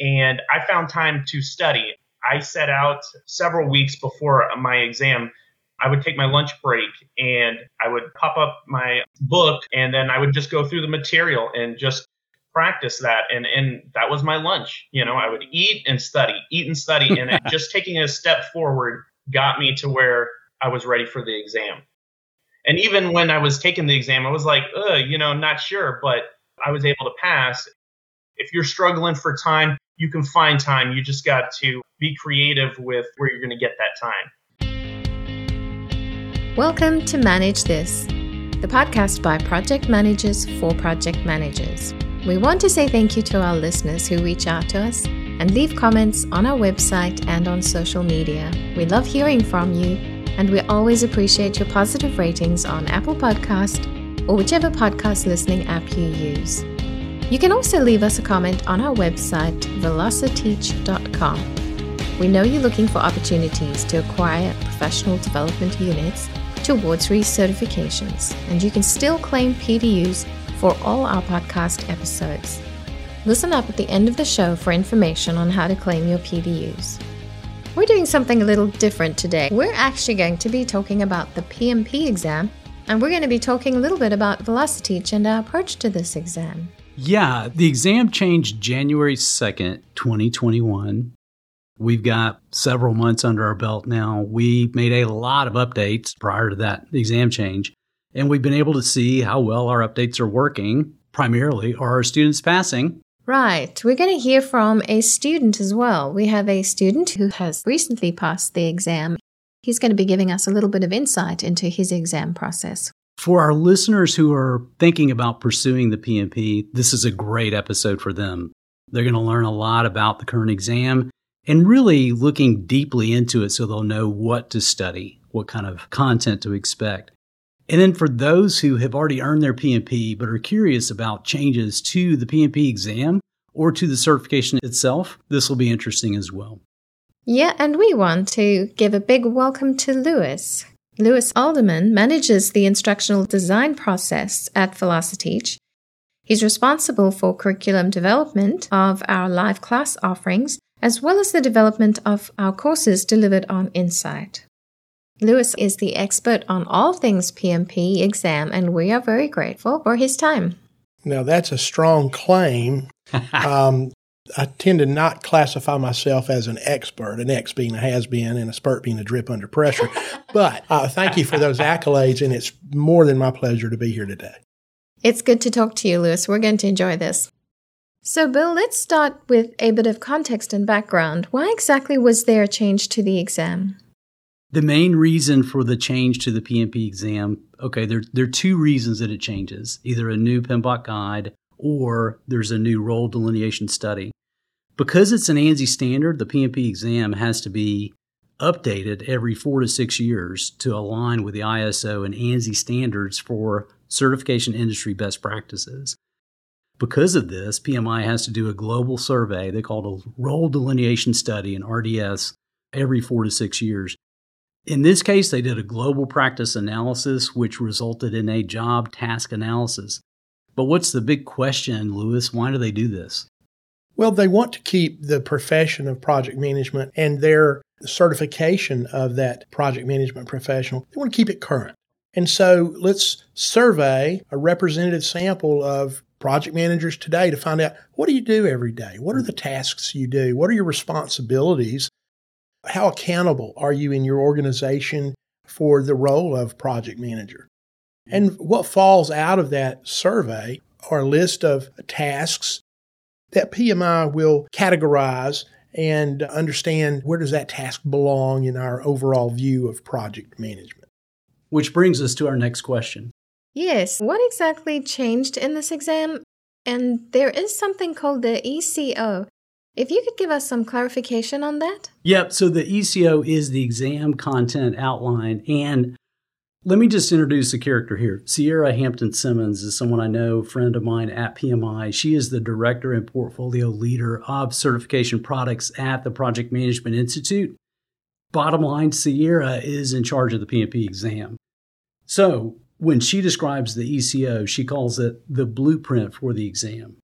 and I found time to study. I set out several weeks before my exam. I would take my lunch break and I would pop up my book and then I would just go through the material and just practice that and and that was my lunch you know i would eat and study eat and study and just taking a step forward got me to where i was ready for the exam and even when i was taking the exam i was like uh you know not sure but i was able to pass if you're struggling for time you can find time you just got to be creative with where you're going to get that time welcome to manage this the podcast by project managers for project managers we want to say thank you to our listeners who reach out to us and leave comments on our website and on social media. We love hearing from you, and we always appreciate your positive ratings on Apple Podcast or whichever podcast listening app you use. You can also leave us a comment on our website, velociteach.com. We know you're looking for opportunities to acquire professional development units towards recertifications, and you can still claim PDUs for all our podcast episodes. Listen up at the end of the show for information on how to claim your PDUs. We're doing something a little different today. We're actually going to be talking about the PMP exam, and we're going to be talking a little bit about Velociteach and our approach to this exam. Yeah, the exam changed January 2nd, 2021. We've got several months under our belt now. We made a lot of updates prior to that exam change. And we've been able to see how well our updates are working. Primarily, are our students passing? Right. We're going to hear from a student as well. We have a student who has recently passed the exam. He's going to be giving us a little bit of insight into his exam process. For our listeners who are thinking about pursuing the PMP, this is a great episode for them. They're going to learn a lot about the current exam and really looking deeply into it so they'll know what to study, what kind of content to expect. And then for those who have already earned their PMP but are curious about changes to the PMP exam or to the certification itself, this will be interesting as well. Yeah, and we want to give a big welcome to Lewis. Lewis Alderman manages the instructional design process at Velociteach. He's responsible for curriculum development of our live class offerings, as well as the development of our courses delivered on InSite. Lewis is the expert on all things PMP exam, and we are very grateful for his time. Now, that's a strong claim. um, I tend to not classify myself as an expert, an X being a has been and a spurt being a drip under pressure. but uh, thank you for those accolades, and it's more than my pleasure to be here today. It's good to talk to you, Lewis. We're going to enjoy this. So, Bill, let's start with a bit of context and background. Why exactly was there a change to the exam? The main reason for the change to the PMP exam, okay, there, there are two reasons that it changes either a new PMBOK guide or there's a new role delineation study. Because it's an ANSI standard, the PMP exam has to be updated every four to six years to align with the ISO and ANSI standards for certification industry best practices. Because of this, PMI has to do a global survey they call it a role delineation study, an RDS, every four to six years. In this case, they did a global practice analysis, which resulted in a job task analysis. But what's the big question, Lewis? Why do they do this? Well, they want to keep the profession of project management and their certification of that project management professional, they want to keep it current. And so let's survey a representative sample of project managers today to find out what do you do every day? What are the tasks you do? What are your responsibilities? How accountable are you in your organization for the role of project manager? And what falls out of that survey are a list of tasks that PMI will categorize and understand where does that task belong in our overall view of project management. Which brings us to our next question. Yes, what exactly changed in this exam? And there is something called the ECO, if you could give us some clarification on that? Yep. So the ECO is the exam content outline. And let me just introduce a character here. Sierra Hampton Simmons is someone I know, friend of mine at PMI. She is the director and portfolio leader of certification products at the Project Management Institute. Bottom line, Sierra is in charge of the PMP exam. So when she describes the ECO, she calls it the blueprint for the exam.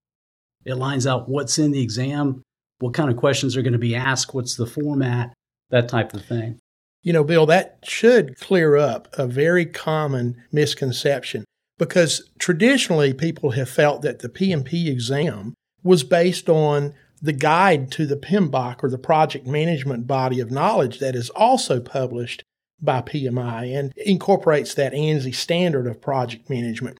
It lines out what's in the exam what kind of questions are going to be asked, what's the format, that type of thing. You know, Bill, that should clear up a very common misconception because traditionally people have felt that the PMP exam was based on the guide to the PMBOK or the project management body of knowledge that is also published by PMI and incorporates that ANSI standard of project management.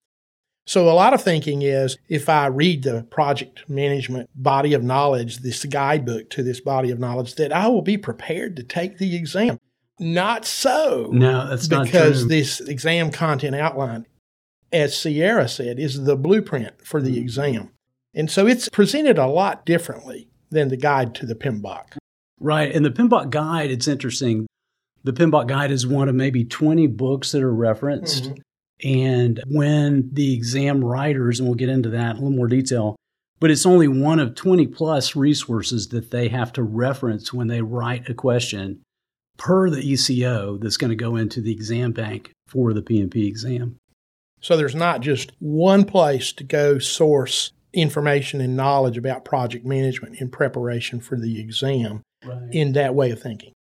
So a lot of thinking is if I read the project management body of knowledge, this guidebook to this body of knowledge, that I will be prepared to take the exam. Not so. No, that's because not because this exam content outline, as Sierra said, is the blueprint for the exam. And so it's presented a lot differently than the guide to the PMBOK. Right. And the PMBOK guide, it's interesting. The PMBOK guide is one of maybe 20 books that are referenced. Mm-hmm. And when the exam writers, and we'll get into that in a little more detail, but it's only one of 20 plus resources that they have to reference when they write a question per the ECO that's going to go into the exam bank for the PMP exam. So there's not just one place to go source information and knowledge about project management in preparation for the exam right. in that way of thinking.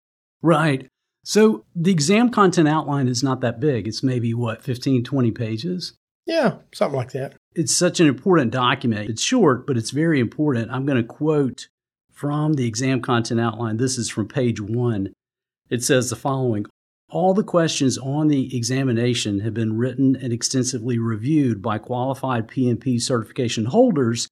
Right. So the exam content outline is not that big. It's maybe what, 15, 20 pages? Yeah, something like that. It's such an important document. It's short, but it's very important. I'm going to quote from the exam content outline. This is from page one. It says the following All the questions on the examination have been written and extensively reviewed by qualified PMP certification holders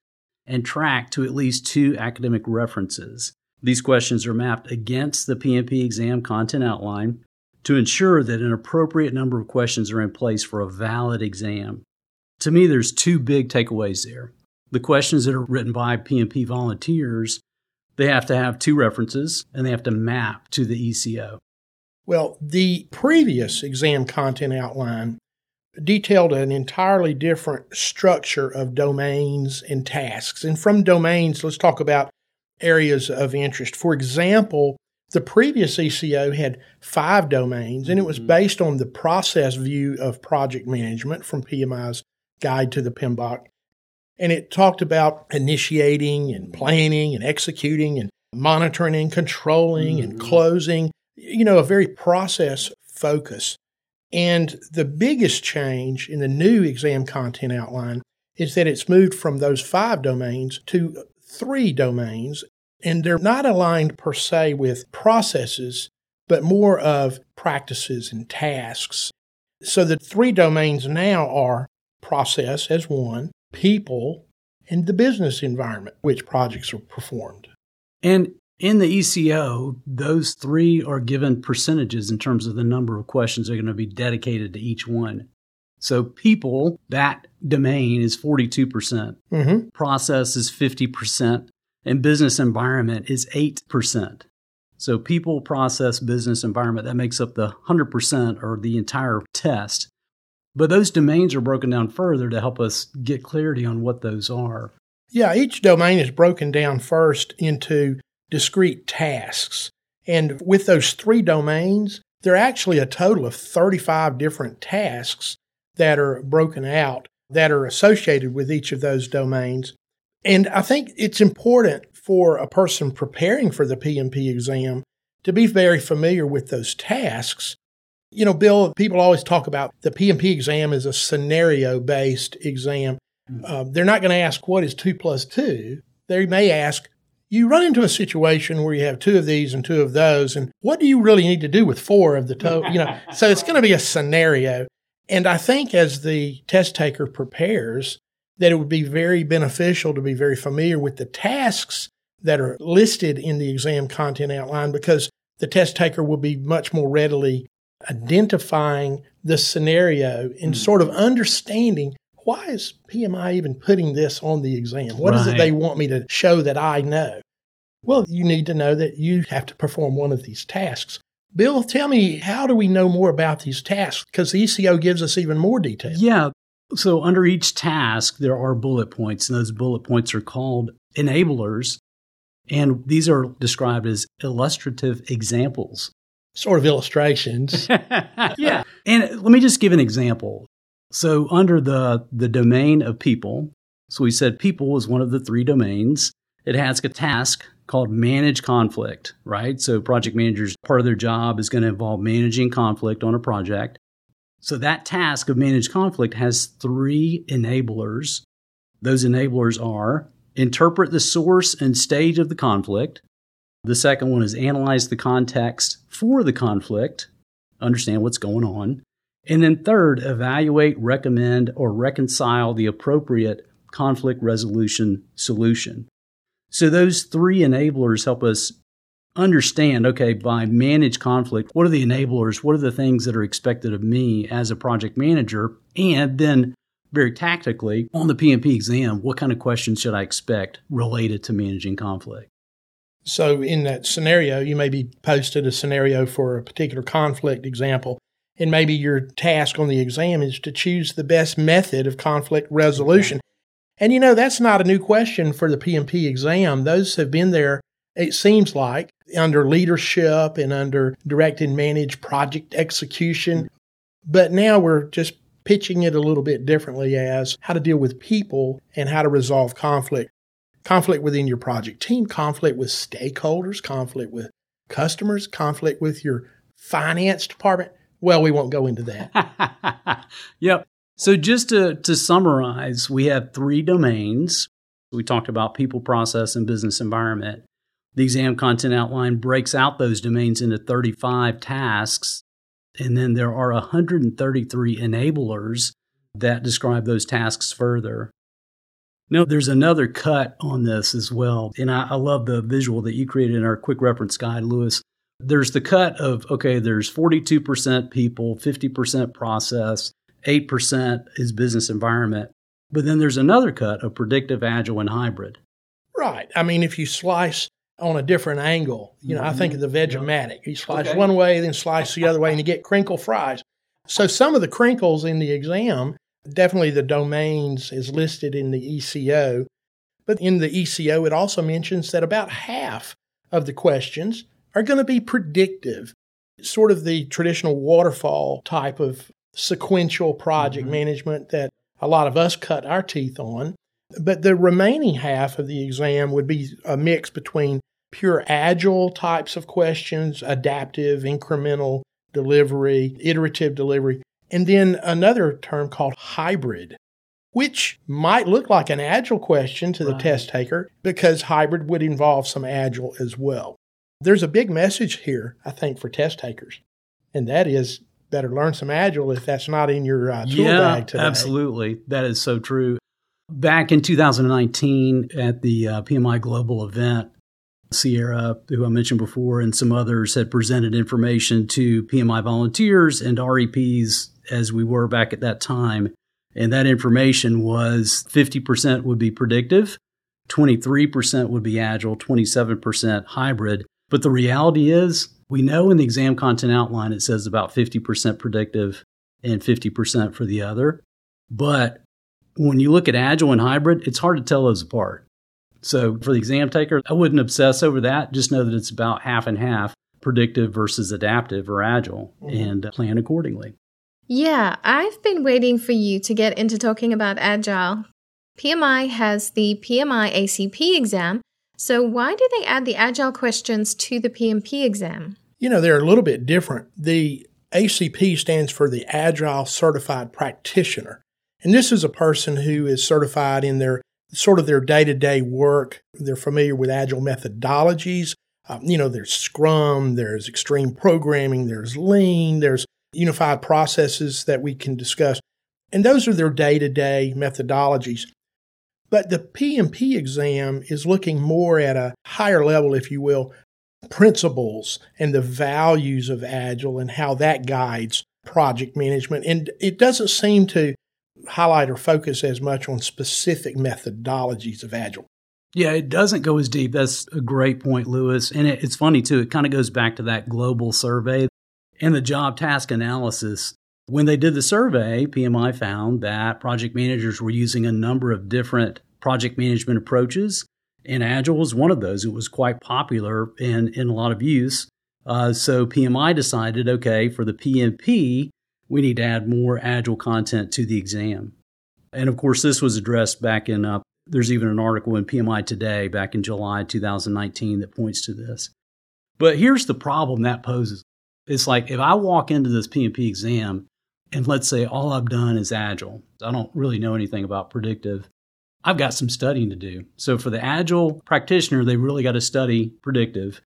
and tracked to at least two academic references. These questions are mapped against the PMP exam content outline to ensure that an appropriate number of questions are in place for a valid exam. To me, there's two big takeaways there. The questions that are written by PMP volunteers, they have to have two references and they have to map to the ECO. Well, the previous exam content outline detailed an entirely different structure of domains and tasks. And from domains, let's talk about areas of interest. For example, the previous ECO had five domains, and it was mm-hmm. based on the process view of project management from PMI's Guide to the PMBOK. And it talked about initiating and planning and executing and monitoring and controlling mm-hmm. and closing, you know, a very process focus. And the biggest change in the new exam content outline is that it's moved from those five domains to three domains, and they're not aligned per se with processes, but more of practices and tasks. So the three domains now are process as one, people, and the business environment, which projects are performed. And in the ECO, those three are given percentages in terms of the number of questions that are going to be dedicated to each one. So, people, that domain is 42%, percent mm-hmm. process is 50%, and business environment is 8%. So, people, process, business environment, that makes up the 100% or the entire test. But those domains are broken down further to help us get clarity on what those are. Yeah, each domain is broken down first into discrete tasks. And with those three domains, there are actually a total of 35 different tasks that are broken out that are associated with each of those domains. And I think it's important for a person preparing for the PMP exam to be very familiar with those tasks. You know, Bill, people always talk about the PMP exam is a scenario based exam. Hmm. Uh, they're not going to ask, what is two plus two? They may ask, you run into a situation where you have two of these and two of those, and what do you really need to do with four of the total? You know, so it's going to be a scenario. And I think as the test taker prepares, that it would be very beneficial to be very familiar with the tasks that are listed in the exam content outline because the test taker will be much more readily identifying the scenario and mm. sort of understanding why is PMI even putting this on the exam? What right. is it they want me to show that I know? Well, you need to know that you have to perform one of these tasks. Bill, tell me, how do we know more about these tasks? Because the ECO gives us even more detail. Yeah. So, under each task, there are bullet points, and those bullet points are called enablers. And these are described as illustrative examples. Sort of illustrations. yeah. And let me just give an example. So, under the, the domain of people, so we said people is one of the three domains. It has a task called manage conflict, right? So project managers, part of their job is going to involve managing conflict on a project. So that task of manage conflict has three enablers. Those enablers are interpret the source and stage of the conflict. The second one is analyze the context for the conflict, understand what's going on. And then third, evaluate, recommend, or reconcile the appropriate conflict resolution solution. So those three enablers help us understand okay, by manage conflict, what are the enablers? What are the things that are expected of me as a project manager? And then very tactically on the PMP exam, what kind of questions should I expect related to managing conflict? So, in that scenario, you may be posted a scenario for a particular conflict example, and maybe your task on the exam is to choose the best method of conflict resolution. And you know, that's not a new question for the PMP exam. Those have been there, it seems like, under leadership and under direct and managed project execution. But now we're just pitching it a little bit differently as how to deal with people and how to resolve conflict. Conflict within your project team, conflict with stakeholders, conflict with customers, conflict with your finance department. Well, we won't go into that. yep. So just to, to summarize, we have three domains. We talked about people, process, and business environment. The exam content outline breaks out those domains into 35 tasks and then there are 133 enablers that describe those tasks further. Now, there's another cut on this as well. And I, I, love the visual that you created in our quick reference guide, Lewis. There's the cut of, okay, there's 42% people, 50% process, 8% is business environment. But then there's another cut of predictive, agile, and hybrid. Right. I mean, if you slice on a different angle. You know, mm-hmm. I think of the Veg-O-Matic. You slice okay. one way, then slice the other way, and you get crinkle fries. So some of the crinkles in the exam, definitely the domains is listed in the ECO. But in the ECO, it also mentions that about half of the questions are going to be predictive, sort of the traditional waterfall type of sequential project mm-hmm. management that a lot of us cut our teeth on. But the remaining half of the exam would be a mix between pure agile types of questions, adaptive, incremental delivery, iterative delivery, and then another term called hybrid, which might look like an agile question to the right. test taker because hybrid would involve some agile as well. There's a big message here, I think, for test takers, and that is better learn some agile if that's not in your uh, tool yeah, bag today. Absolutely. That is so true. Back in 2019 at the uh, PMI Global event, Sierra, who I mentioned before, and some others had presented information to PMI volunteers and REPs as we were back at that time. And that information was 50% would be predictive, 23% would be agile, 27% hybrid. But the reality is, we know in the exam content outline it says about 50% predictive and 50% for the other. But when you look at agile and hybrid, it's hard to tell those apart. So for the exam taker, I wouldn't obsess over that. Just know that it's about half and half predictive versus adaptive or agile mm-hmm. and plan accordingly. Yeah, I've been waiting for you to get into talking about agile. PMI has the PMI ACP exam. So why do they add the agile questions to the PMP exam? You know, they're a little bit different. The ACP stands for the Agile Certified Practitioner. And this is a person who is certified in their sort of their day to day work. They're familiar with agile methodologies. Um, you know, there's Scrum, there's extreme programming, there's Lean, there's unified processes that we can discuss. And those are their day to day methodologies. But the PMP exam is looking more at a higher level, if you will, principles and the values of Agile and how that guides project management. And it doesn't seem to highlight or focus as much on specific methodologies of Agile. Yeah, it doesn't go as deep. That's a great point, Lewis. And it, it's funny, too. It kind of goes back to that global survey and the job task analysis. When they did the survey, PMI found that project managers were using a number of different project management approaches, and Agile was one of those. It was quite popular and in a lot of use. Uh, so PMI decided okay, for the PMP, we need to add more agile content to the exam. And of course, this was addressed back in uh, There's even an article in PMI Today back in July 2019 that points to this. But here's the problem that poses. It's like if I walk into this PMP exam and let's say all I've done is agile, I don't really know anything about predictive. I've got some studying to do. So for the agile practitioner, they really got to study predictive.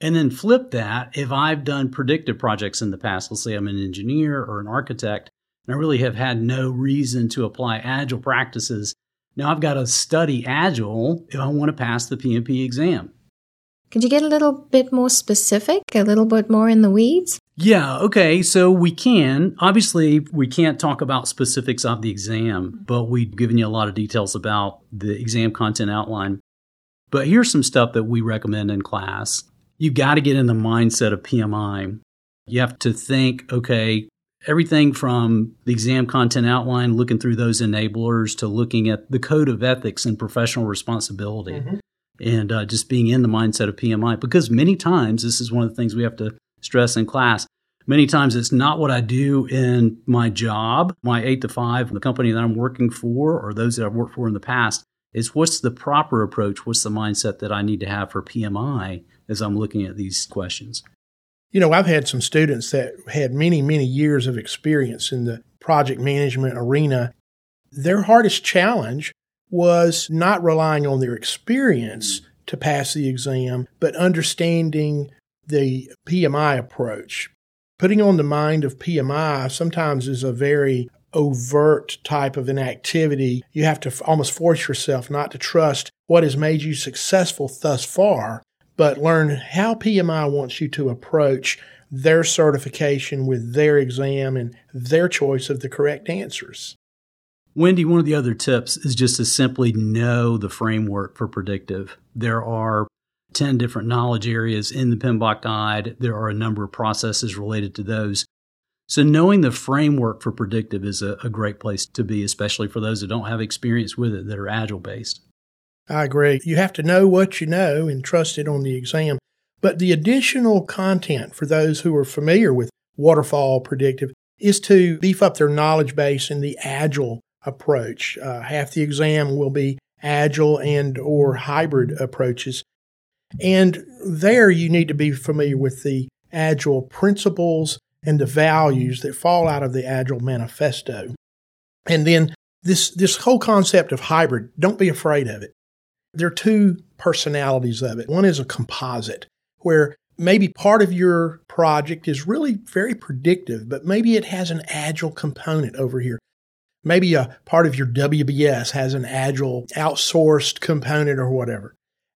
And then flip that if I've done predictive projects in the past, let's say I'm an engineer or an architect, and I really have had no reason to apply agile practices. Now I've got to study agile if I want to pass the PMP exam. Could you get a little bit more specific, a little bit more in the weeds? Yeah, okay. So we can. Obviously, we can't talk about specifics of the exam, but we've given you a lot of details about the exam content outline. But here's some stuff that we recommend in class. You got to get in the mindset of PMI. You have to think, okay, everything from the exam content outline, looking through those enablers, to looking at the code of ethics and professional responsibility. Mm-hmm and uh, just being in the mindset of PMI. Because many times, this is one of the things we have to stress in class. Many times it's not what I do in my job, my eight to five, the company that I'm working for, or those that I've worked for in the past. It's what's the proper approach? What's the mindset that I need to have for PMI as I'm looking at these questions? You know, I've had some students that had many, many years of experience in the project management arena. Their hardest challenge was not relying on their experience to pass the exam, but understanding the PMI approach. Putting on the mind of PMI sometimes is a very overt type of an activity. You have to almost force yourself not to trust what has made you successful thus far, but learn how PMI wants you to approach their certification with their exam and their choice of the correct answers. Wendy, one of the other tips is just to simply know the framework for predictive. There are 10 different knowledge areas in the PMBOK guide. There are a number of processes related to those. So, knowing the framework for predictive is a, a great place to be, especially for those that don't have experience with it that are agile based. I agree. You have to know what you know and trust it on the exam. But the additional content for those who are familiar with waterfall predictive is to beef up their knowledge base in the agile approach. Uh, half the exam will be agile and or hybrid approaches. And there you need to be familiar with the agile principles and the values that fall out of the agile manifesto. And then this this whole concept of hybrid, don't be afraid of it. There are two personalities of it. One is a composite where maybe part of your project is really very predictive, but maybe it has an agile component over here. Maybe a part of your WBS has an agile outsourced component or whatever.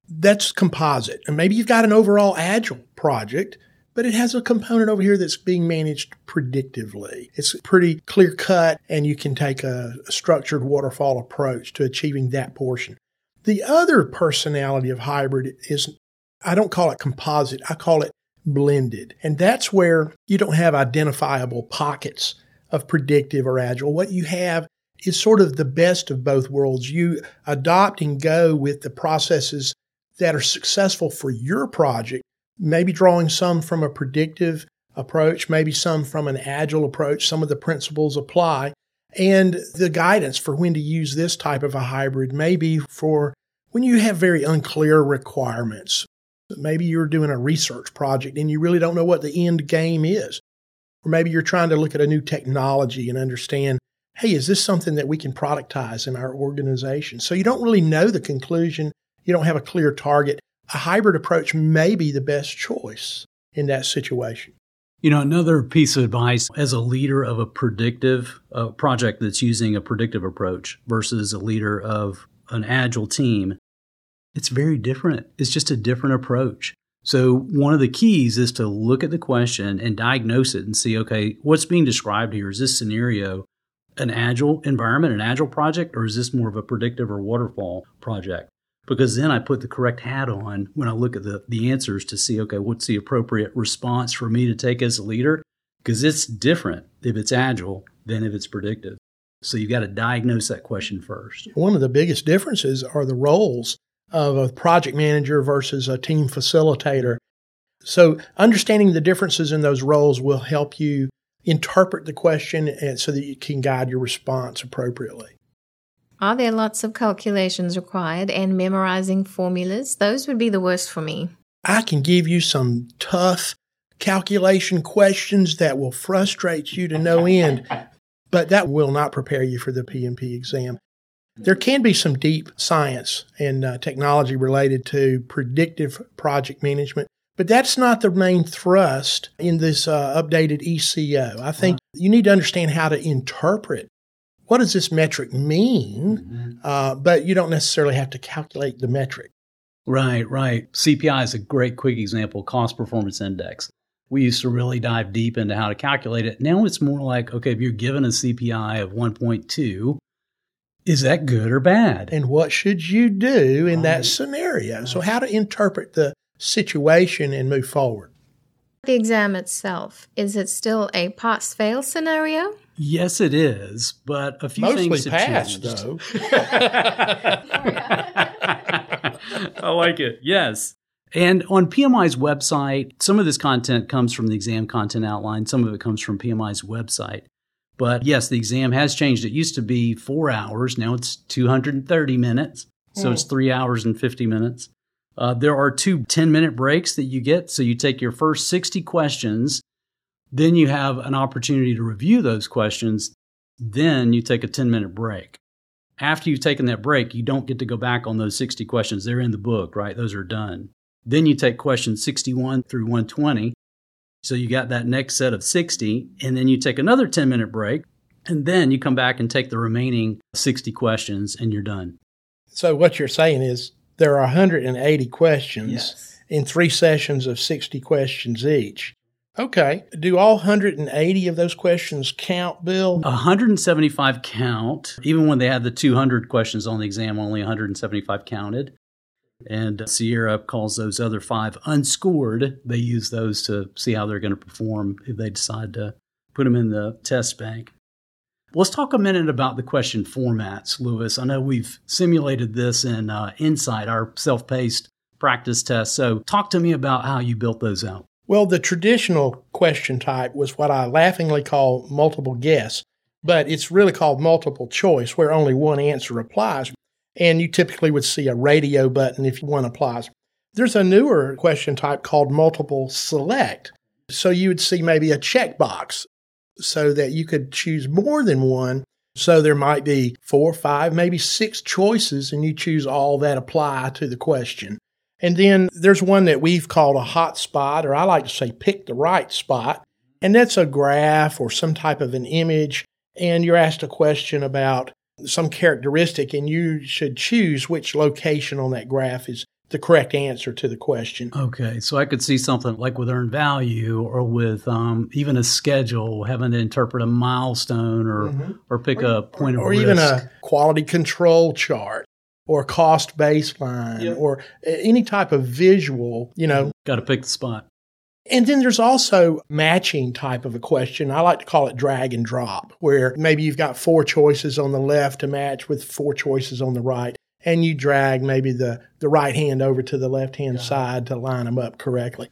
That's composite. And maybe you've got an overall agile project, but it has a component over here that's being managed predictively. It's pretty clear cut, and you can take a, structured waterfall approach to achieving that portion. The other personality of hybrid is, I don't call it composite, I call it blended. And that's where you don't have identifiable pockets of predictive or agile. What you have is sort of the best of both worlds. You adopt and go with the processes that are successful for your project, maybe drawing some from a predictive approach, maybe some from an agile approach. Some of the principles apply. And the guidance for when to use this type of a hybrid may be for when you have very unclear requirements. Maybe you're doing a research project and you really don't know what the end game is. Or maybe you're trying to look at a new technology and understand, hey, is this something that we can productize in our organization? So you don't really know the conclusion. You don't have a clear target. A hybrid approach may be the best choice in that situation. You know, another piece of advice as a leader of a predictive uh, project that's using a predictive approach versus a leader of an agile team, it's very different. It's just a different approach. So, one of the keys is to look at the question and diagnose it and see okay, what's being described here? Is this scenario an agile environment, an agile project, or is this more of a predictive or waterfall project? Because then I put the correct hat on when I look at the, the answers to see okay, what's the appropriate response for me to take as a leader? Because it's different if it's agile than if it's predictive. So, you've got to diagnose that question first. One of the biggest differences are the roles of a project manager versus a team facilitator. So, understanding the differences in those roles will help you interpret the question and so that you can guide your response appropriately. Are there lots of calculations required and memorizing formulas? Those would be the worst for me. I can give you some tough calculation questions that will frustrate you to no end, but that will not prepare you for the PMP exam. There can be some deep science and uh, technology related to predictive project management, but that's not the main thrust in this uh, updated ECO. I think you need to understand how to interpret what does this metric mean, mm-hmm. uh, but you don't necessarily have to calculate the metric. Right, right. CPI is a great quick example, cost performance index. We used to really dive deep into how to calculate it. Now it's more like, okay, if you're given a CPI of 1.2, is that good or bad? And what should you do in right. that scenario? So, how to interpret the situation and move forward. The exam itself, is it still a pass fail scenario? Yes, it is, but a few Mostly things have pass, changed. though. I like it. Yes. And on PMI's website, some of this content comes from the exam content outline, some of it comes from PMI's website. But yes, the exam has changed. It used to be four hours. Now it's 230 minutes. So mm. it's three hours and 50 minutes. Uh, there are two 10 minute breaks that you get. So you take your first 60 questions, then you have an opportunity to review those questions. Then you take a 10 minute break. After you've taken that break, you don't get to go back on those 60 questions. They're in the book, right? Those are done. Then you take questions 61 through 120. So you got that next set of 60, and then you take another 10 minute break, and then you come back and take the remaining 60 questions, and you're done. So what you're saying is there are 180 questions yes. in three sessions of 60 questions each. Okay. Do all 180 of those questions count, Bill? 175 count. Even when they had the 200 questions on the exam, only 175 counted. And Sierra calls those other five unscored. They use those to see how they're going to perform if they decide to put them in the test bank. Let's talk a minute about the question formats, Lewis. I know we've simulated this in uh, InSite, our self paced practice test. So, talk to me about how you built those out. Well, the traditional question type was what I laughingly call multiple guess, but it's really called multiple choice, where only one answer applies. And you typically would see a radio button if one applies. There's a newer question type called multiple select. So you would see maybe a checkbox so that you could choose more than one. So there might be four, five, maybe six choices, and you choose all that apply to the question. And then there's one that we've called a hot spot, or I like to say pick the right spot. And that's a graph or some type of an image. And you're asked a question about some characteristic, and you should choose which location on that graph is the correct answer to the question. Okay, so I could see something like with earned value or with um, even a schedule, having to interpret a milestone or mm-hmm. or pick or, a point or, of or risk. even a quality control chart or cost baseline yep. or any type of visual. You know, got to pick the spot. And then there's also matching type of a question. I like to call it drag and drop, where maybe you've got four choices on the left to match with four choices on the right and you drag maybe the, the right hand over to the left hand side to line them up correctly.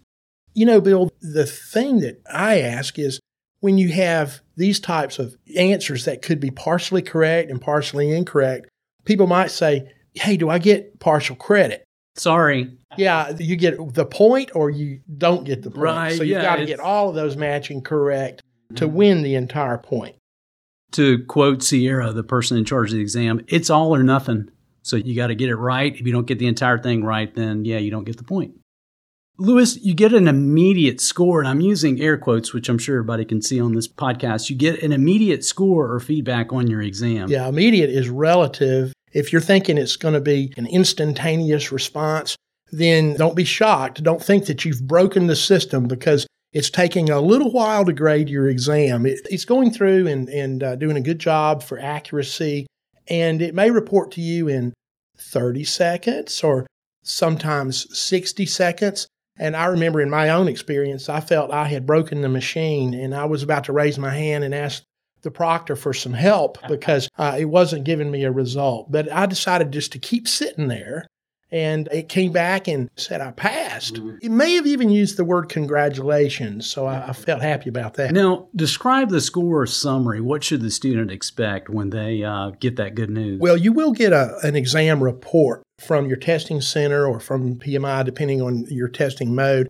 You know, Bill, the thing that I ask is when you have these types of answers that could be partially correct and partially incorrect, people might say, Hey, do I get partial credit? Sorry. Yeah, you get the point or you don't get the point. Right, so you've yeah, got to get all of those matching correct to win the entire point. To quote Sierra, the person in charge of the exam, it's all or nothing. So you got to get it right. If you don't get the entire thing right, then yeah, you don't get the point. Lewis, you get an immediate score, and I'm using air quotes, which I'm sure everybody can see on this podcast. You get an immediate score or feedback on your exam. Yeah, immediate is relative. If you're thinking it's going to be an instantaneous response, then don't be shocked. Don't think that you've broken the system because it's taking a little while to grade your exam. It, it's going through and, and uh, doing a good job for accuracy and it may report to you in 30 seconds or sometimes 60 seconds. And I remember in my own experience, I felt I had broken the machine and I was about to raise my hand and ask the proctor for some help because uh, it wasn't giving me a result. But I decided just to keep sitting there and it came back and said I passed. It may have even used the word congratulations, so I, I felt happy about that. Now, describe the score summary. What should the student expect when they uh, get that good news? Well, you will get a, an exam report from your testing center or from PMI, depending on your testing mode.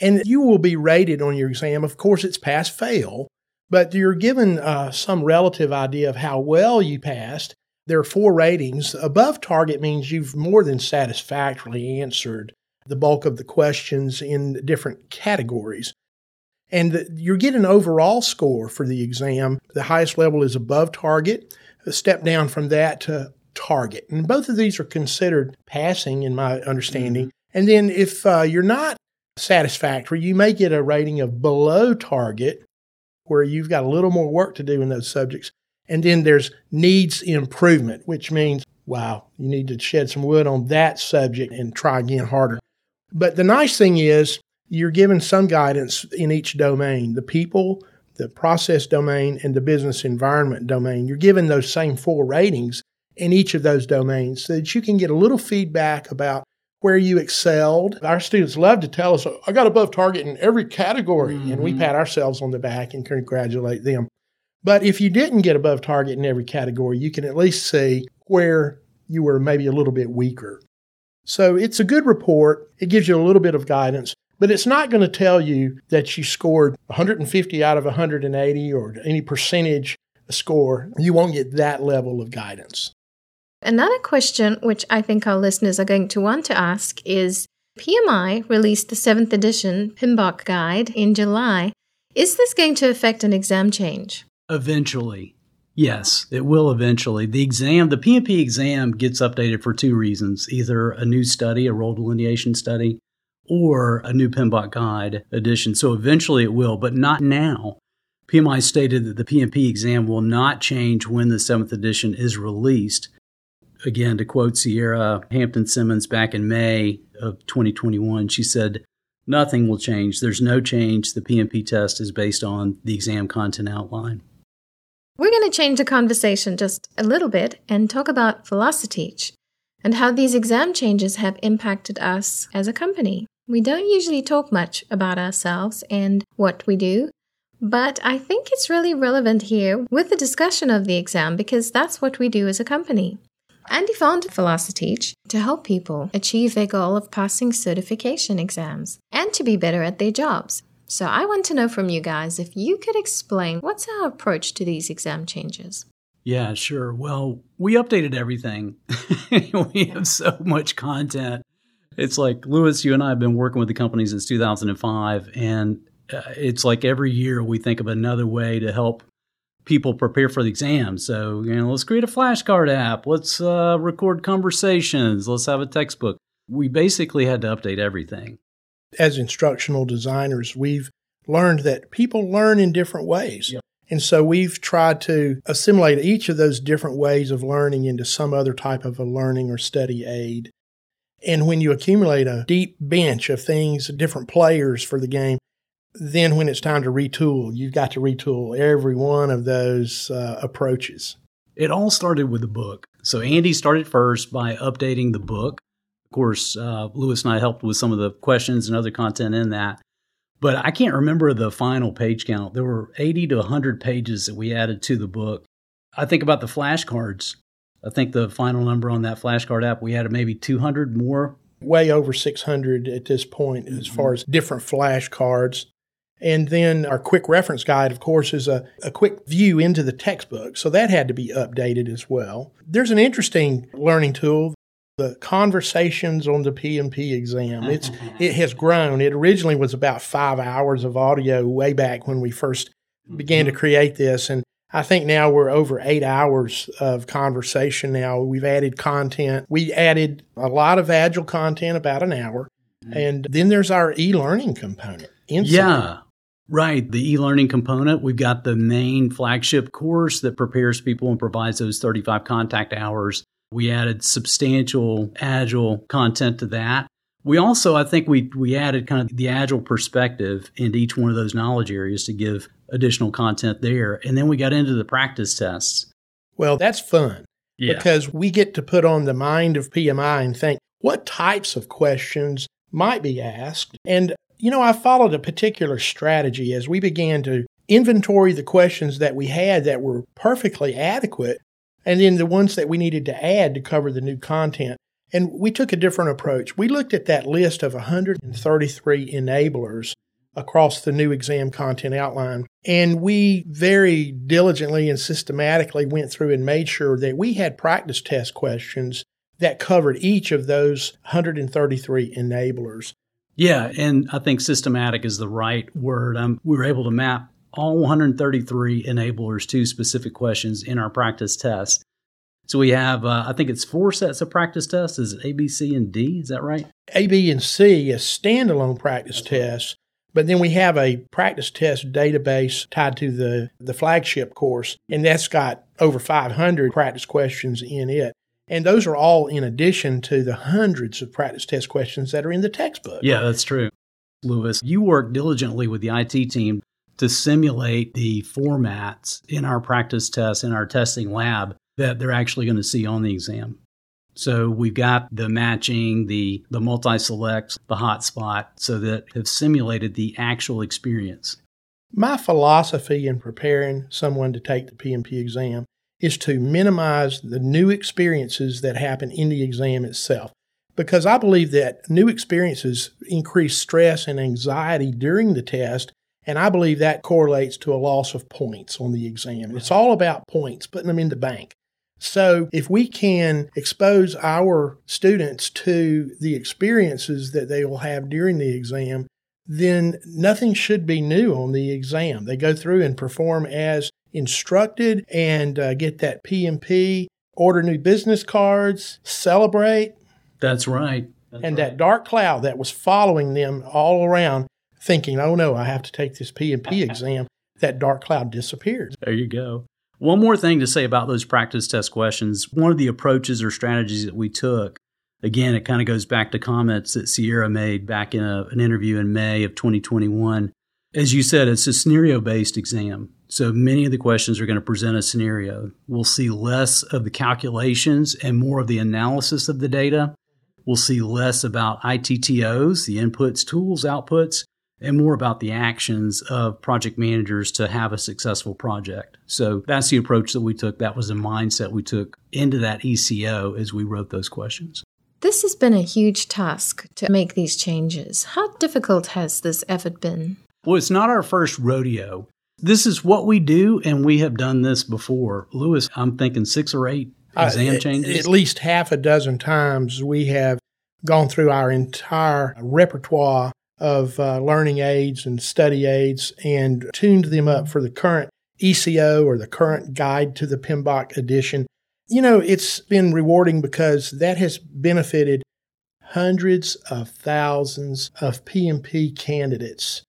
And you will be rated on your exam. Of course, it's pass fail, but you're given uh, some relative idea of how well you passed. There are four ratings. Above target means you've more than satisfactorily answered the bulk of the questions in different categories. And the, you get an overall score for the exam. The highest level is above target. A step down from that to target. And both of these are considered passing, in my understanding. Mm-hmm. And then if uh, you're not satisfactory, you may get a rating of below target, where you've got a little more work to do in those subjects. And then there's needs improvement, which means, wow, you need to shed some wood on that subject and try again harder. But the nice thing is, you're given some guidance in each domain the people, the process domain, and the business environment domain. You're given those same four ratings in each of those domains so that you can get a little feedback about where you excelled. Our students love to tell us, I got above target in every category, mm-hmm. and we pat ourselves on the back and congratulate them. But if you didn't get above target in every category, you can at least see where you were maybe a little bit weaker. So it's a good report. It gives you a little bit of guidance, but it's not going to tell you that you scored 150 out of 180 or any percentage score. You won't get that level of guidance. Another question, which I think our listeners are going to want to ask, is PMI released the seventh edition PMBOK guide in July. Is this going to affect an exam change? Eventually. Yes, it will eventually. The exam, the PMP exam gets updated for two reasons either a new study, a role delineation study, or a new PMBOK guide edition. So eventually it will, but not now. PMI stated that the PMP exam will not change when the seventh edition is released again, to quote Sierra Hampton Simmons back in May of 2021, she said, Nothing will change. There's no change. The PMP test is based on the exam content outline. We're going to change the conversation just a little bit and talk about Velociteach and how these exam changes have impacted us as a company. We don't usually talk much about ourselves and what we do, but I think it's really relevant here with the discussion of the exam because that's what we do as a company. Andy founded Velociteach to help people achieve their goal of passing certification exams and to be better at their jobs. So I want to know from you guys if you could explain what's our approach to these exam changes. Yeah, sure. Well, we updated everything. we have so much content. It's like Lewis, you and I have been working with the company since 2005, and uh, it's like every year we think of another way to help people prepare for the exam. So, you know, let's create a flashcard app. Let's uh, record conversations. Let's have a textbook. We basically had to update everything. As instructional designers, we've learned that people learn in different ways. Yep. And so we've tried to assimilate each of those different ways of learning into some other type of a learning or study aid. And when you accumulate a deep bench of things, different players for the game, then when it's time to retool, you've got to retool every one of those uh, approaches. It all started with the book. So Andy started first by updating the book. Course, uh, Lewis and I helped with some of the questions and other content in that. But I can't remember the final page count. There were 80 to 100 pages that we added to the book. I think about the flashcards. I think the final number on that flashcard app, we added maybe 200 more. Way over 600 at this point as far as different flashcards. And then our quick reference guide, of course, is a, a quick view into the textbook. So that had to be updated as well. There's an interesting learning tool, the conversations on the PMP exam. It's it has grown. It originally was about five hours of audio way back when we first began to mm-hmm. create this. And I think now we're over eight hours of conversation now. We've added content. We added a lot of agile content, about an hour. Mm-hmm. And then there's our e learning component. InSite. Yeah. Right. The e learning component, we've got the main flagship course that prepares people and provides those 35 contact hours. We added substantial agile content to that. We also, I think we, we added kind of the agile perspective into each one of those knowledge areas to give additional content there. And then we got into the practice tests. Well, that's fun yeah. because we get to put on the mind of PMI and think, what types of questions might be asked. And, you know, I followed a particular strategy as we began to inventory the questions that we had that were perfectly adequate and then the ones that we needed to add to cover the new content. And we took a different approach. We looked at that list of 133 enablers across the new exam content outline. And we very diligently and systematically went through and made sure that we had practice test questions that covered each of those 133 enablers. Yeah, and I think systematic is the right word. Um, we were able to map all 133 enablers to specific questions in our practice test. So we have, uh, I think it's four sets of practice tests. Is it A, B, C, and D? Is that right? A, B, and C is standalone practice tests. But then we have a practice test database tied to the, the flagship course, and that's got over 500 practice questions in it. And those are all in addition to the hundreds of practice test questions that are in the textbook. Yeah, that's true. Lewis, you work diligently with the IT team to simulate the formats in our practice tests in our testing lab that they're actually going to see on the exam. So we've got the matching, the, the multi selects, the hotspot, so that have simulated the actual experience. My philosophy in preparing someone to take the PMP exam is to minimize the new experiences that happen in the exam itself. Because I believe that new experiences increase stress and anxiety during the test, and I believe that correlates to a loss of points on the exam. It's all about points, putting them in the bank. So, if we can expose our students to the experiences that they will have during the exam, then nothing should be new on the exam. They go through and perform as instructed and uh, get that PMP, order new business cards, celebrate. That's right. That's and right. that dark cloud that was following them all around, thinking, oh no, I have to take this PMP exam, that dark cloud disappeared. There you go. One more thing to say about those practice test questions. One of the approaches or strategies that we took, again, it kind of goes back to comments that Sierra made back in a, an interview in May of 2021. As you said, it's a scenario based exam. So many of the questions are going to present a scenario. We'll see less of the calculations and more of the analysis of the data. We'll see less about ITTOs, the inputs, tools, outputs, and more about the actions of project managers to have a successful project. So that's the approach that we took. That was the mindset we took into that ECO as we wrote those questions. This has been a huge task to make these changes. How difficult has this effort been? Well, it's not our first rodeo. This is what we do, and we have done this before. Lewis, I'm thinking six or eight exam uh, changes. At least half a dozen times we have gone through our entire repertoire of uh, learning aids and study aids and tuned them up for the current ECO or the current guide to the PMBOK edition. You know, it's been rewarding because that has benefited hundreds of thousands of PMP candidates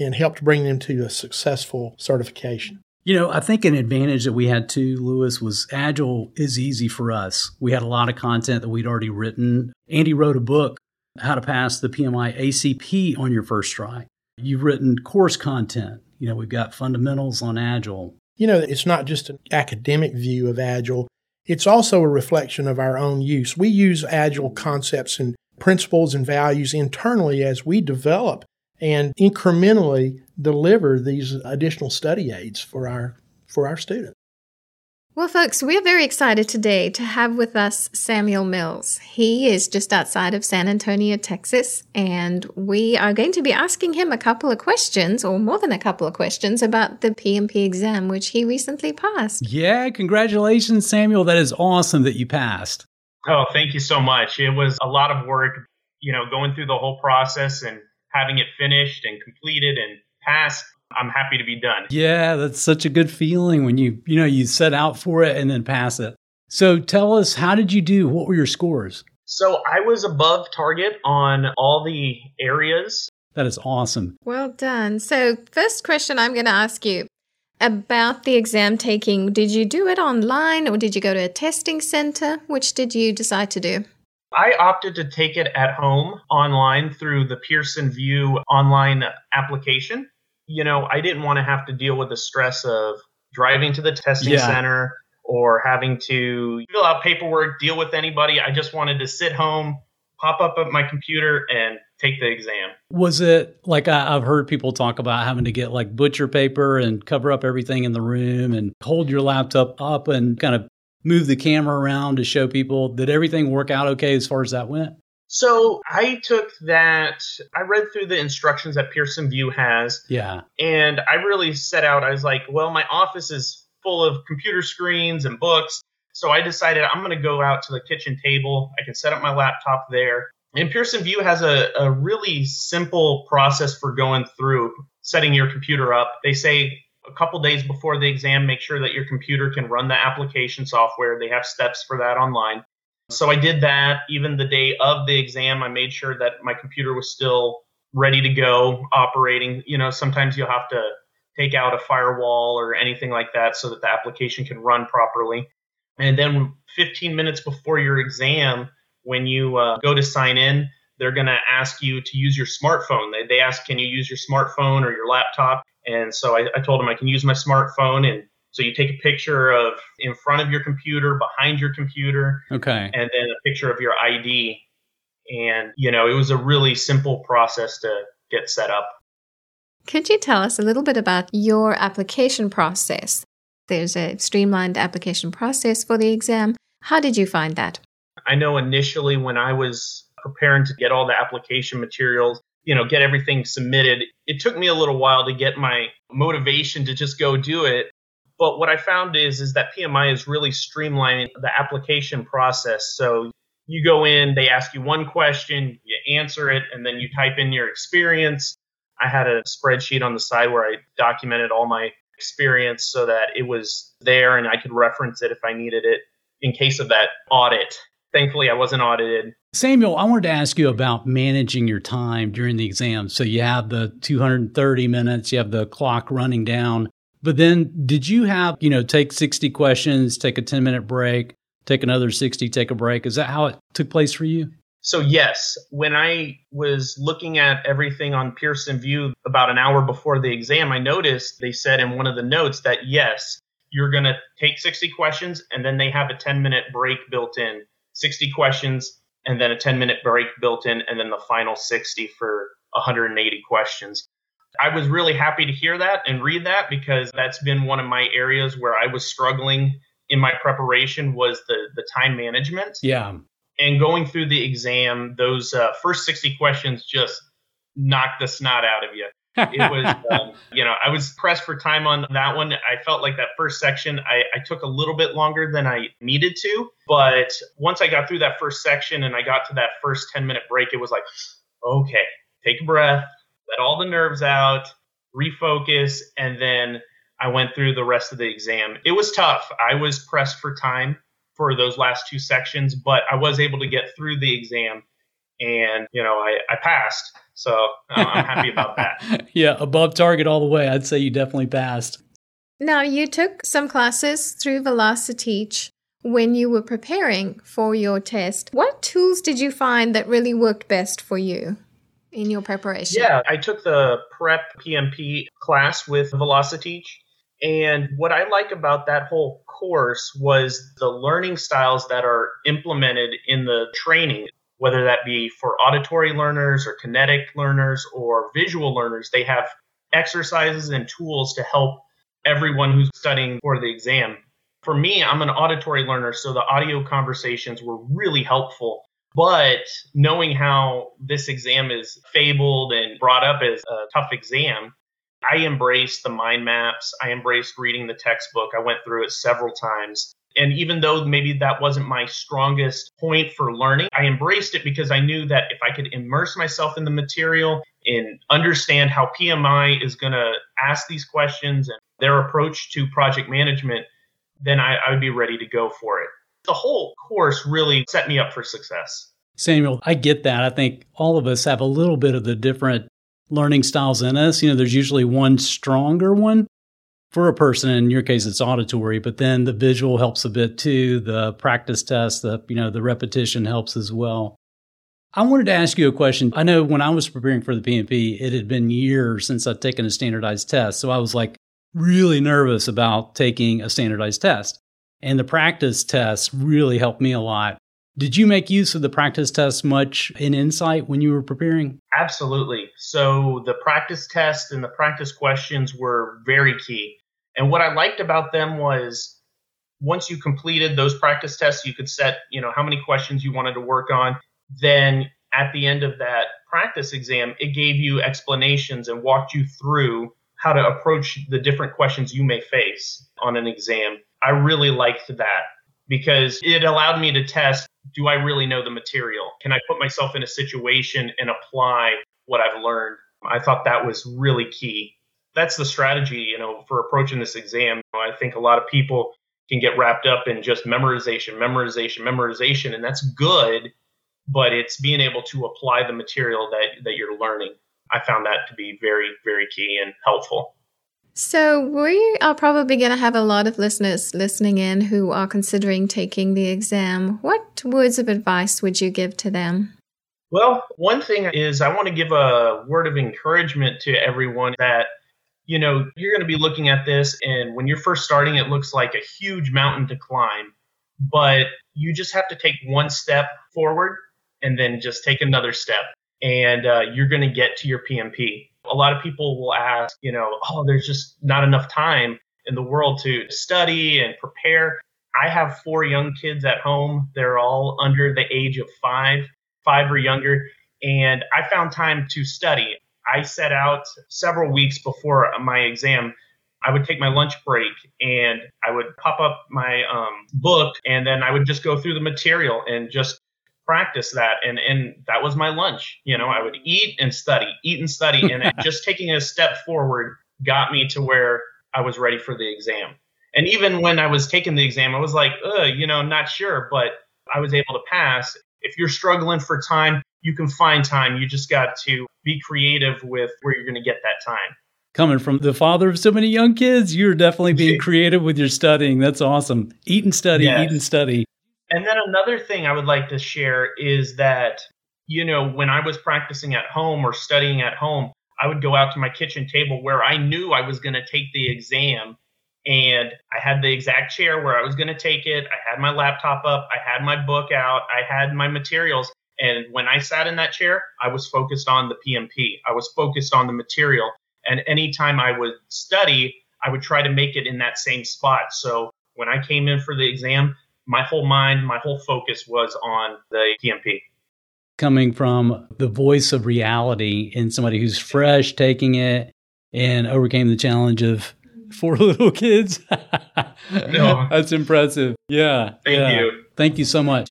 and helped bring them to a successful certification. You know, I think an advantage that we had too, Lewis, was Agile is easy for us. We had a lot of content that we'd already written. Andy wrote a book how to pass the PMI ACP on your first try. You've written course content. You know, we've got fundamentals on Agile. You know, it's not just an academic view of Agile, it's also a reflection of our own use. We use Agile concepts and principles and values internally as we develop and incrementally deliver these additional study aids for our for our students. Well, folks, we're very excited today to have with us Samuel Mills. He is just outside of San Antonio, Texas, and we are going to be asking him a couple of questions, or more than a couple of questions, about the PMP exam, which he recently passed. Yeah, congratulations, Samuel. That is awesome that you passed. Oh, thank you so much. It was a lot of work, you know, going through the whole process and having it finished and completed and passed I'm happy to be done. Yeah, that's such a good feeling when you, you know, you set out for it and then pass it. So tell us, how did you do? What were your scores? So I was above target on all the areas. That is awesome. Well done. So, first question I'm going to ask you about the exam taking. Did you do it online or did you go to a testing center? Which did you decide to do? I opted to take it at home online through the Pearson VUE online application you know, I didn't want to have to deal with the stress of driving to the testing yeah. center or having to fill out paperwork, deal with anybody. I just wanted to sit home, pop up at my computer and take the exam. Was it like I, have heard people talk about having to get like butcher paper and cover up everything in the room and hold your laptop up and kind of move the camera around to show people? Did everything work out okay as far as that went? So I took that, I read through the instructions that Pearson VUE has. Yeah. And I really set out, I was like, well, my office is full of computer screens and books. So I decided I'm going to go out to the kitchen table. I can set up my laptop there. And Pearson VUE has a, a really simple process for going through setting your computer up. They say a couple days before the exam, make sure that your computer can run the application software. They have steps for that online. So I did that. Even the day of the exam, I made sure that my computer was still ready to go, operating. You know, sometimes you'll have to take out a firewall or anything like that so that the application can run properly. And then 15 minutes before your exam, when you uh, go to sign in, they're going to ask you to use your smartphone. They, they ask, can you use your smartphone or your laptop? And so I, I told them I can use my smartphone. And so you take a picture of in front of your computer, behind your computer, okay, and then a picture of your ID. And you know, it was a really simple process to get set up. Could you tell us a little bit about your application process? There's a streamlined application process for the exam. How did you find that? I know initially when I was preparing to get all the application materials, you know, get everything submitted, it took me a little while to get my motivation to just go do it. But what I found is is that PMI is really streamlining the application process. So you go in, they ask you one question, you answer it, and then you type in your experience. I had a spreadsheet on the side where I documented all my experience so that it was there and I could reference it if I needed it in case of that audit. Thankfully, I wasn't audited. Samuel, I wanted to ask you about managing your time during the exam. So you have the 230 minutes, you have the clock running down. But then did you have, you know, take 60 questions, take a 10 minute break, take another 60, take a break? Is that how it took place for you? So, yes, when I was looking at everything on Pearson VUE about an hour before the exam, I noticed they said in one of the notes that yes, you're going to take 60 questions and then they have a 10 minute break built in. 60 questions and then a 10 minute break built in, and then the final 60 for 180 questions. I was really happy to hear that and read that because that's been one of my areas where I was struggling in my preparation was the the time management. Yeah and going through the exam, those uh, first 60 questions just knocked the snot out of you. It was, um, you know, I was pressed for time on that one. I felt like that first section, I, I took a little bit longer than I needed to. But once I got through that first section and I got to that first 10 minute break, it was like, okay, take a breath, let all the nerves out, refocus, and then I went through the rest of the exam. It was tough. I was pressed for time for those last two sections, but I was able to get through the exam and, you know, I, I passed. So uh, I'm happy about that. yeah, above target all the way. I'd say you definitely passed. Now, you took some classes through VelociTeach when you were preparing for your test. What tools did you find that really worked best for you? In your preparation? Yeah, I took the prep PMP class with VelociTeach. And what I like about that whole course was the learning styles that are implemented in the training, whether that be for auditory learners or kinetic learners or visual learners. They have exercises and tools to help everyone who's studying for the exam. For me, I'm an auditory learner, so the audio conversations were really helpful. But knowing how this exam is fabled and brought up as a tough exam, I embraced the mind maps. I embraced reading the textbook. I went through it several times. And even though maybe that wasn't my strongest point for learning, I embraced it because I knew that if I could immerse myself in the material and understand how PMI is going to ask these questions and their approach to project management, then I, I would be ready to go for it. The whole course really set me up for success. Samuel, I get that. I think all of us have a little bit of the different learning styles in us. You know, there's usually one stronger one for a person. In your case, it's auditory, but then the visual helps a bit too. The practice test, the, you know, the repetition helps as well. I wanted to ask you a question. I know when I was preparing for the PMP, it had been years since I'd taken a standardized test. So I was like really nervous about taking a standardized test. And the practice test really helped me a lot. Did you make use of the practice tests much in InSite when you were preparing? Absolutely. So the practice test and the practice questions were very key. And what I liked about them was once you completed those practice tests, you could set, you know, how many questions you wanted to work on. Then at the end of that practice exam, it gave you explanations and walked you through how to approach the different questions you may face on an exam. I really liked that because it allowed me to test do I really know the material? Can I put myself in a situation and apply what I've learned? I thought that was really key. That's the strategy, you know, for approaching this exam. I think a lot of people can get wrapped up in just memorization, memorization, memorization, and that's good, but it's being able to apply the material that that you're learning. I found that to be very, very key and helpful. So, we are probably going to have a lot of listeners listening in who are considering taking the exam. What words of advice would you give to them? Well, one thing is I want to give a word of encouragement to everyone that, you know, you're going to be looking at this, and when you're first starting, it looks like a huge mountain to climb, but you just have to take one step forward and then just take another step, and uh, you're going to get to your PMP a lot of people will ask, you know, oh, there's just not enough time in the world to study and prepare. I have four young kids at home. They're all under the age of five, five or younger. And I found time to study. I set out several weeks before my exam. I would take my lunch break and I would pop up my um, book and then I would just go through the material and just practice that and and that was my lunch. You know i would eat and study eat and study and just taking a step forward got me to where i was ready for the exam. And even when i was taking the exam i was like you know not sure but i was able to pass. If you're struggling for time you can find time. You just got to be creative with where you're going to get that time. Coming from the father of so many young kids you're definitely being creative with your studying. That's awesome. Eat and study yes. eat and study and then another thing I would like to share is that, you know, when I was practicing at home or studying at home, I would go out to my kitchen table where I knew I was going to take the exam and I had the exact chair where I was going to take it. I had my laptop up, I had my book out, I had my materials. And when I sat in that chair, I was focused on the PMP. I was focused on the material. And anytime I would study, I would try to make it in that same spot. So when I came in for the exam, my whole mind, my whole focus was on the PMP. Coming from the voice of reality in somebody who's fresh taking it and overcame the challenge of four little kids. no. That's impressive. Yeah. Thank yeah. you. Thank you so much.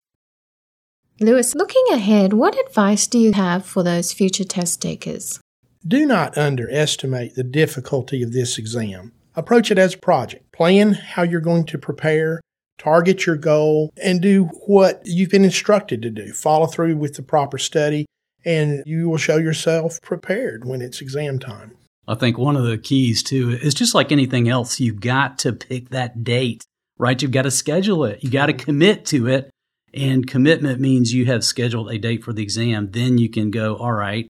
Lewis, looking ahead, what advice do you have for those future test takers? Do not underestimate the difficulty of this exam. Approach it as a project. Plan how you're going to prepare target your goal, and do what you've been instructed to do. Follow through with the proper study, and you will show yourself prepared when it's exam time. I think one of the keys too is just like anything else, you've got to pick that date, right? You've got to schedule it. You got to commit to it. And commitment means you have scheduled a date for the exam. Then you can go, all right,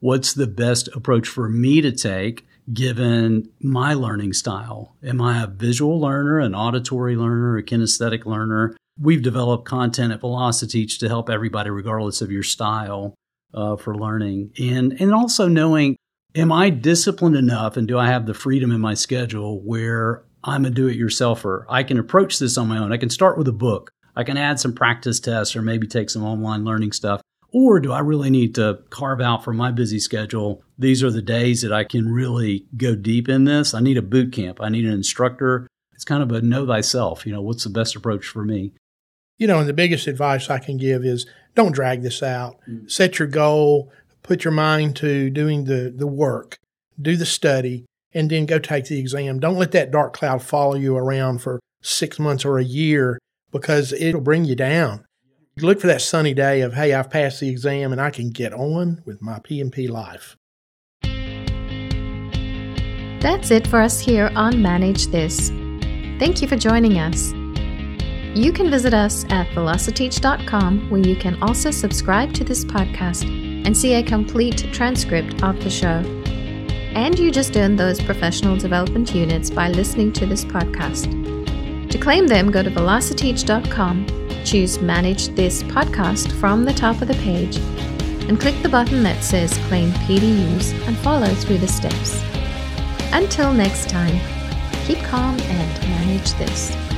what's the best approach for me to take? Given my learning style. Am I a visual learner, an auditory learner, a kinesthetic learner? We've developed content at Velociteach to help everybody, regardless of your style, uh, for learning. And, and also knowing, am I disciplined enough and do I have the freedom in my schedule where I'm a do it yourselfer? I can approach this on my own. I can start with a book. I can add some practice tests or maybe take some online learning stuff. Or do I really need to carve out for my busy schedule? These are the days that I can really go deep in this. I need a boot camp. I need an instructor. It's kind of a know thyself. You know, what's the best approach for me? You know, and the biggest advice I can give is don't drag this out. Mm. Set your goal, put your mind to doing the, the work, do the study, and then go take the exam. Don't let that dark cloud follow you around for six months or a year because it'll bring you down. Look for that sunny day of, hey, I've passed the exam and I can get on with my PMP life. That's it for us here on Manage This. Thank you for joining us. You can visit us at velociteach.com where you can also subscribe to this podcast and see a complete transcript of the show. And you just earn those professional development units by listening to this podcast. To claim them, go to velociteach.com choose Manage This podcast from the top of the page and click the button that says Claim PDUs and follow through the steps. Until next time, keep calm and manage this.